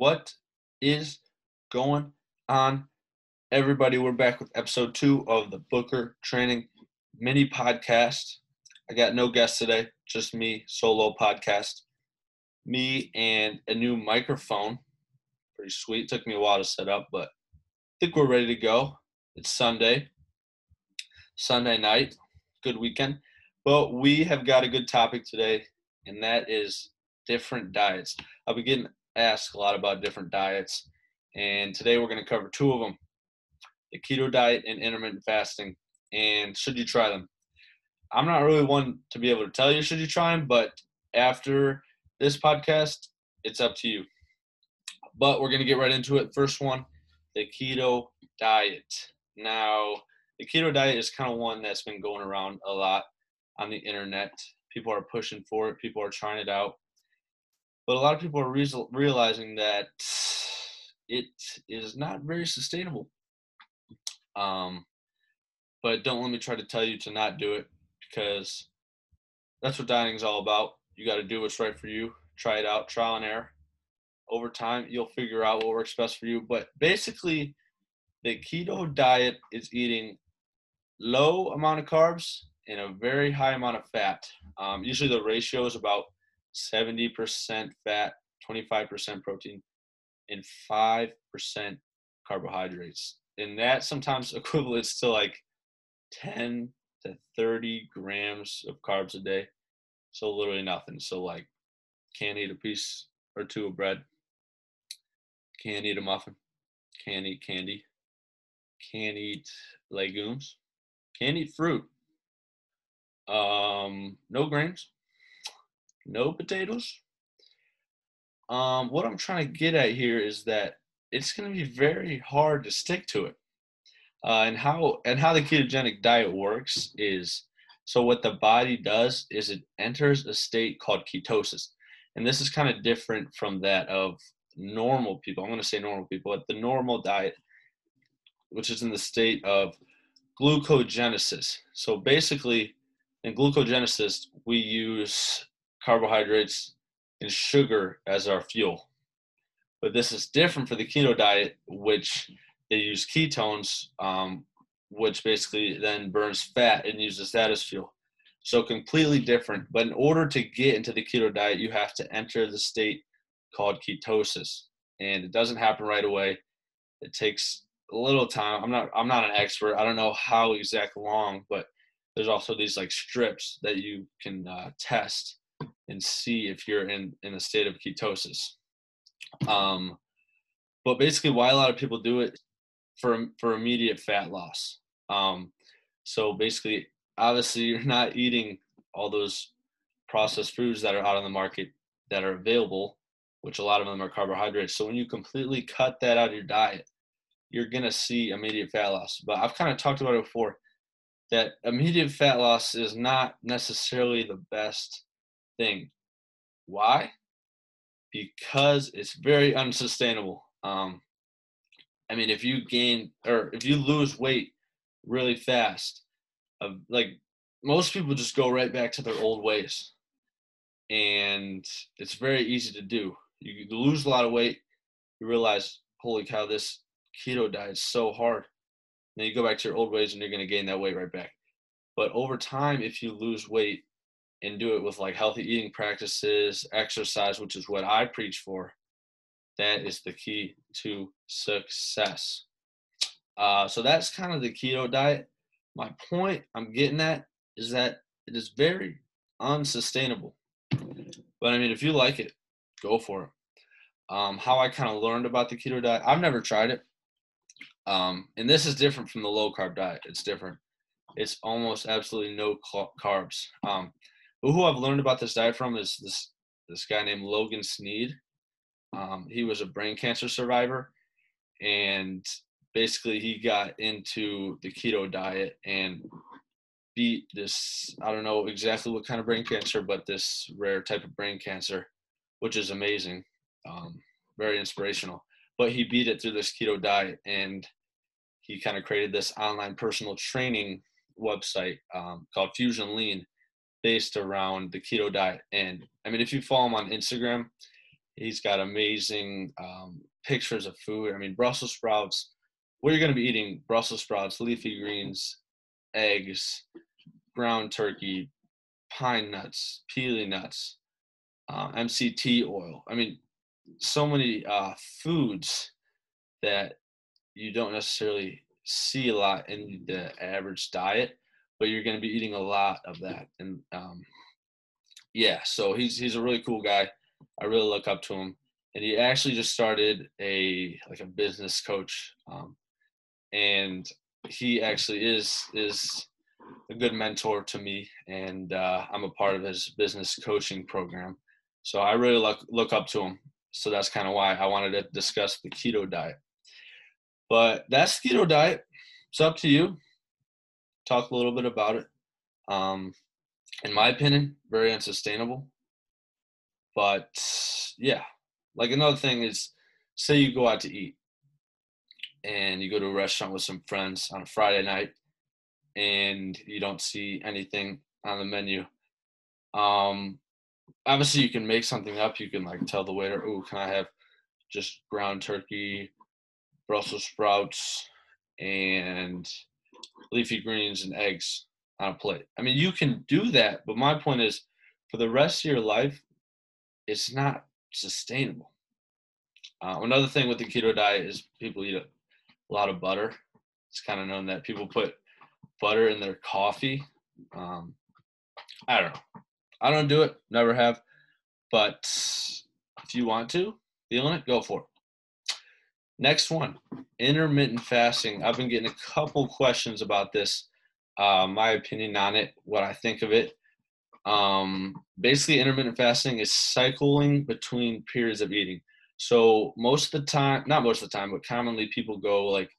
What is going on, everybody? We're back with episode two of the Booker Training Mini Podcast. I got no guests today, just me, solo podcast. Me and a new microphone. Pretty sweet. Took me a while to set up, but I think we're ready to go. It's Sunday, Sunday night. Good weekend. But we have got a good topic today, and that is different diets. I'll be getting asked a lot about different diets, and today we're going to cover two of them the keto diet and intermittent fasting. And should you try them? I'm not really one to be able to tell you should you try them, but after this podcast, it's up to you. But we're going to get right into it. First one the keto diet. Now, the keto diet is kind of one that's been going around a lot on the internet. People are pushing for it, people are trying it out but a lot of people are re- realizing that it is not very sustainable. Um, but don't let me try to tell you to not do it because that's what dieting is all about. You got to do what's right for you. Try it out, trial and error. Over time, you'll figure out what works best for you. But basically, the keto diet is eating low amount of carbs and a very high amount of fat. Um, usually, the ratio is about 70% fat, 25% protein, and 5% carbohydrates. And that sometimes equates to like 10 to 30 grams of carbs a day. So literally nothing. So like can't eat a piece or two of bread. Can't eat a muffin. Can't eat candy. Can't eat legumes. Can't eat fruit. Um, no grains no potatoes. Um, what I'm trying to get at here is that it's going to be very hard to stick to it. Uh, and how and how the ketogenic diet works is so what the body does is it enters a state called ketosis, and this is kind of different from that of normal people. I'm going to say normal people, but the normal diet, which is in the state of glucogenesis. So basically, in glucogenesis, we use carbohydrates, and sugar as our fuel. But this is different for the keto diet, which they use ketones, um, which basically then burns fat and uses that as fuel. So completely different. But in order to get into the keto diet, you have to enter the state called ketosis, and it doesn't happen right away. It takes a little time. I'm not I'm not an expert. I don't know how exact long, but there's also these like strips that you can uh, test and see if you're in in a state of ketosis. Um, but basically, why a lot of people do it for for immediate fat loss. Um, so basically, obviously, you're not eating all those processed foods that are out on the market that are available, which a lot of them are carbohydrates. So when you completely cut that out of your diet, you're gonna see immediate fat loss. But I've kind of talked about it before that immediate fat loss is not necessarily the best thing. Why? Because it's very unsustainable. Um, I mean, if you gain or if you lose weight really fast, uh, like most people just go right back to their old ways, and it's very easy to do. You lose a lot of weight, you realize, holy cow, this keto diet is so hard. then you go back to your old ways, and you're going to gain that weight right back. But over time, if you lose weight, and do it with like healthy eating practices, exercise, which is what I preach for, that is the key to success. Uh, so that's kind of the keto diet. My point I'm getting at is that it is very unsustainable. But I mean, if you like it, go for it. Um, how I kind of learned about the keto diet, I've never tried it. Um, and this is different from the low carb diet. It's different. It's almost absolutely no carbs. Um, who I've learned about this diet from is this this guy named Logan Sneed. Um, he was a brain cancer survivor, and basically he got into the keto diet and beat this. I don't know exactly what kind of brain cancer, but this rare type of brain cancer, which is amazing, um, very inspirational. But he beat it through this keto diet, and he kind of created this online personal training website um, called Fusion Lean based around the keto diet. And I mean, if you follow him on Instagram, He's got amazing um, pictures of food. I mean, Brussels sprouts. What you're going to be eating: Brussels sprouts, leafy greens, eggs, ground turkey, pine nuts, pili nuts, uh, MCT oil. I mean, so many uh, foods that you don't necessarily see a lot in the average diet, but you're going to be eating a lot of that. And um, yeah, so he's he's a really cool guy. I really look up to him, and he actually just started a like a business coach, um, and he actually is is a good mentor to me, and uh, I'm a part of his business coaching program. So I really look look up to him. So that's kind of why I wanted to discuss the keto diet. But that's keto diet. It's up to you. Talk a little bit about it. Um, in my opinion, very unsustainable. But yeah, like another thing is, say you go out to eat and you go to a restaurant with some friends on a Friday night and you don't see anything on the menu. Um, obviously, you can make something up. You can like tell the waiter, "Oh, can I have just ground turkey, Brussels sprouts, and leafy greens and eggs on a plate?" I mean, you can do that, but my point is, for the rest of your life, it's not sustainable. Uh, another thing with the keto diet is people eat a, lot of butter. It's kind of known that people put butter in their coffee. Um, I don't know. I don't do it. Never have. But if you want to, feeling it, go for it. Next one, intermittent fasting. I've been getting a couple questions about this. Uh, my opinion on it, what I think of it. Um, basically, intermittent fasting is cycling between periods of eating. So most of the time, not most of the time, but commonly people go like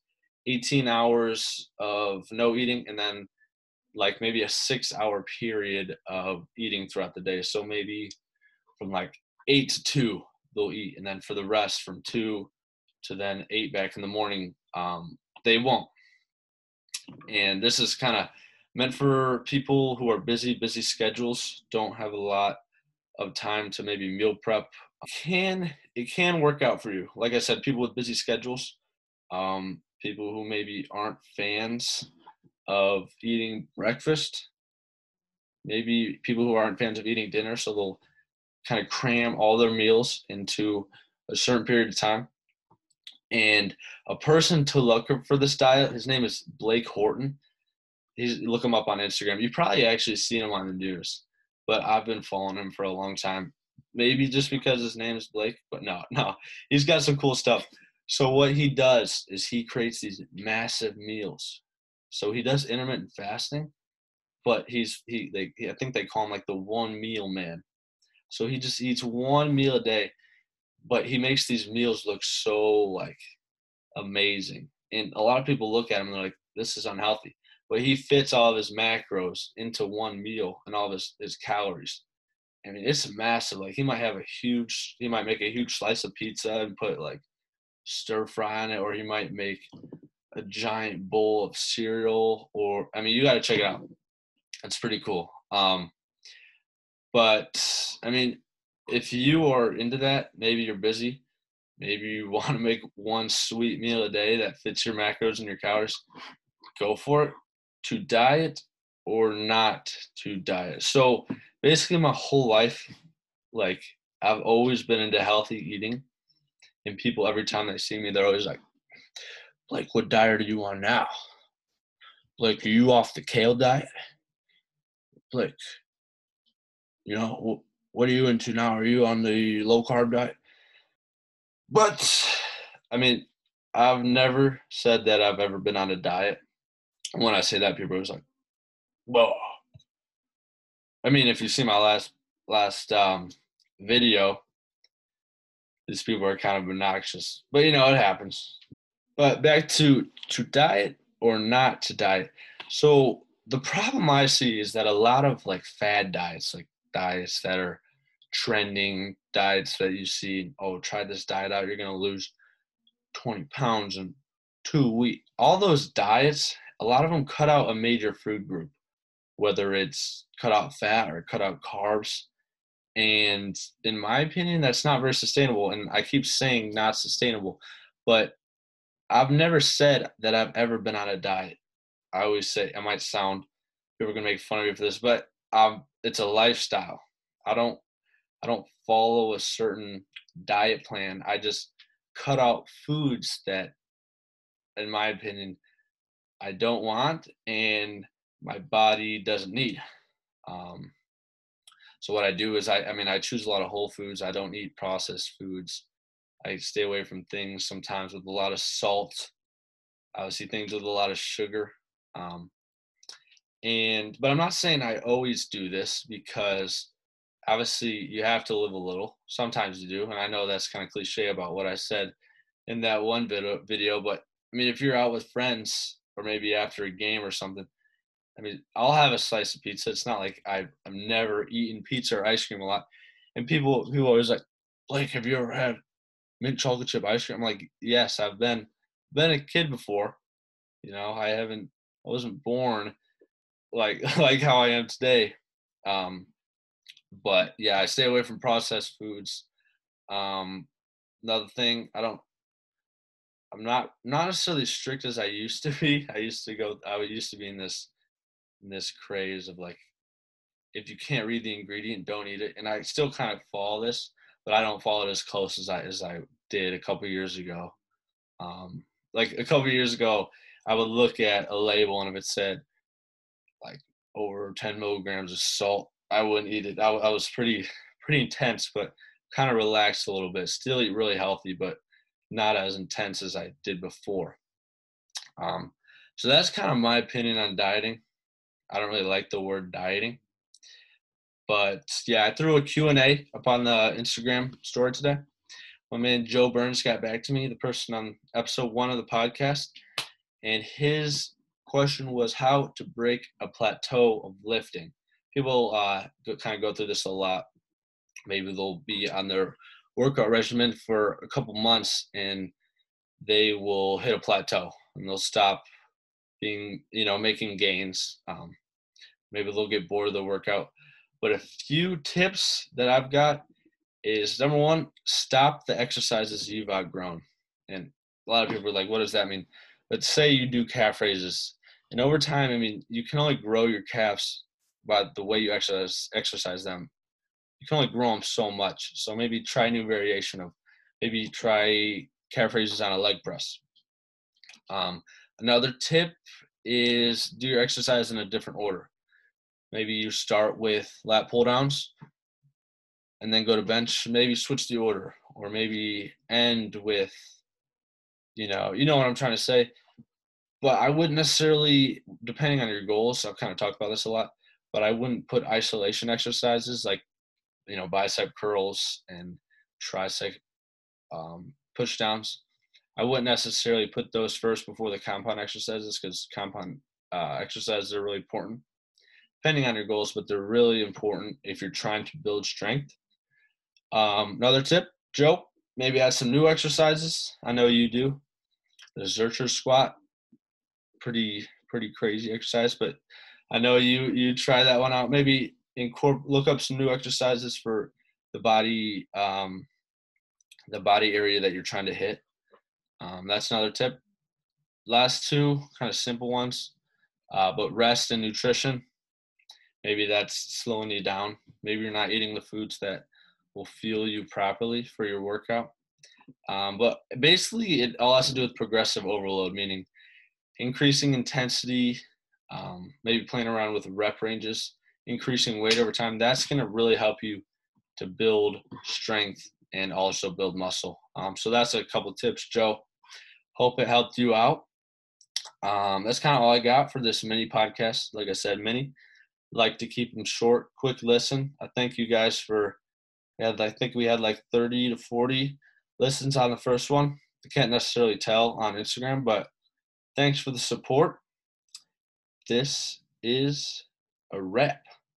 18 hours of no eating and then like maybe a six hour period of eating throughout the day. So maybe from like eight to two, they'll eat. And then for the rest from two to then eight back in the morning, um, they won't. And this is kind of meant for people who are busy, busy schedules, don't have a lot of time to maybe meal prep. Can it can work out for you? Like I said, people with busy schedules, um, people who maybe aren't fans of eating breakfast, maybe people who aren't fans of eating dinner, so they'll kind of cram all their meals into a certain period of time. And a person to look for this diet, his name is Blake Horton. He's look him up on Instagram. You probably actually seen him on the news, but I've been following him for a long time. Maybe just because his name is Blake, but no, no, he's got some cool stuff. So what he does is he creates these massive meals. So he does intermittent fasting, but he's he they I think they call him like the one meal man. So he just eats one meal a day, but he makes these meals look so like amazing. And a lot of people look at him and they're like, this is unhealthy. But he fits all of his macros into one meal and all of his, his calories. I mean, it's massive. Like he might have a huge, he might make a huge slice of pizza and put like stir fry on it, or he might make a giant bowl of cereal. Or I mean, you got to check it out. It's pretty cool. Um, but I mean, if you are into that, maybe you're busy. Maybe you want to make one sweet meal a day that fits your macros and your calories. Go for it. To diet or not to diet. So basically, my whole life, like I've always been into healthy eating and people every time they see me, they're always like, "Like, what diet are you on now? Like, are you off the kale diet? Like, you know, what are you into now? Are you on the low carb diet?" But I mean, I've never said that I've ever been on a diet. When I say that, people are like, "Whoa." I mean, if you see my last last um, video, these people are kind of obnoxious. But you know, it happens. But back to to diet or not to diet. So the problem I see is that a lot of like fad diets, like diets that are trending, diets that you see, oh, try this diet out, you're gonna lose 20 pounds in two weeks. All those diets, a lot of them cut out a major food group, whether it's cut out fat or cut out carbs. And in my opinion, that's not very sustainable. And I keep saying not sustainable, but I've never said that I've ever been on a diet. I always say, I might sound, people are going to make fun of me for this, but um, it's a lifestyle. I don't, I don't follow a certain diet plan. I just cut out foods that, in my opinion, I don't want and my body doesn't need. Um, so what I do is I, I mean, I choose a lot of whole foods. I don't eat processed foods. I stay away from things sometimes with a lot of salt. Obviously, things with a lot of sugar. Um, and but I'm not saying I always do this because obviously you have to live a little. Sometimes you do, and I know that's kind of cliche about what I said in that one video. But I mean, if you're out with friends or maybe after a game or something, I mean, I'll have a slice of pizza. It's not like I've, I've never eaten pizza or ice cream a lot. And people people always like, Blake, have you ever had mint chocolate chip ice cream? I'm like, yes, I've been been a kid before. You know, I haven't I wasn't born like like how I am today. Um, but yeah, I stay away from processed foods. Um, another thing, I don't I'm not not necessarily strict as I used to be. I used to go I used to be in this in this craze of like if you can't read the ingredient don't eat it and i still kind of follow this but i don't follow it as close as i as i did a couple years ago um like a couple years ago i would look at a label and if it said like over 10 milligrams of salt i wouldn't eat it i, I was pretty pretty intense but kind of relaxed a little bit still eat really healthy but not as intense as i did before um so that's kind of my opinion on dieting I don't really like the word dieting. But yeah, I threw a Q&A up on the Instagram story today. My man Joe Burns got back to me, the person on episode one of the podcast. And his question was how to break a plateau of lifting. People uh, kind of go through this a lot. Maybe they'll be on their workout regimen for a couple months and they will hit a plateau and they'll stop being, you know, making gains. Um, maybe they'll get bored of the workout. But a few tips that I've got is number one, stop the exercises you've outgrown. And a lot of people are like, what does that mean? Let's say you do calf raises. And over time, I mean, you can only grow your calves by the way you exercise, exercise them. You can only grow them so much. So maybe try a new variation of maybe try calf raises on a leg press. Um, another tip is do your exercise in a different order. Maybe you start with lat pull downs and then go to bench. Maybe switch the order or maybe end with, you know, you know what I'm trying to say. But I wouldn't necessarily, depending on your goals, I've kind of talked about this a lot, but I wouldn't put isolation exercises like, you know, bicep curls and tricep um, push downs. I wouldn't necessarily put those first before the compound exercises because compound uh, exercises are really important depending on your goals, but they're really important if you're trying to build strength. Um, another tip, Joe, maybe add some new exercises. I know you do. The Zercher squat, pretty pretty crazy exercise, but I know you you try that one out. Maybe incorporate look up some new exercises for the body um, the body area that you're trying to hit. Um, that's another tip. Last two kind of simple ones, uh, but rest and nutrition maybe that's slowing you down maybe you're not eating the foods that will fuel you properly for your workout um, but basically it all has to do with progressive overload meaning increasing intensity um, maybe playing around with rep ranges increasing weight over time that's going to really help you to build strength and also build muscle um, so that's a couple tips joe hope it helped you out um, that's kind of all i got for this mini podcast like i said mini like to keep them short, quick listen. I thank you guys for. Yeah, I think we had like 30 to 40 listens on the first one. I can't necessarily tell on Instagram, but thanks for the support. This is a wrap.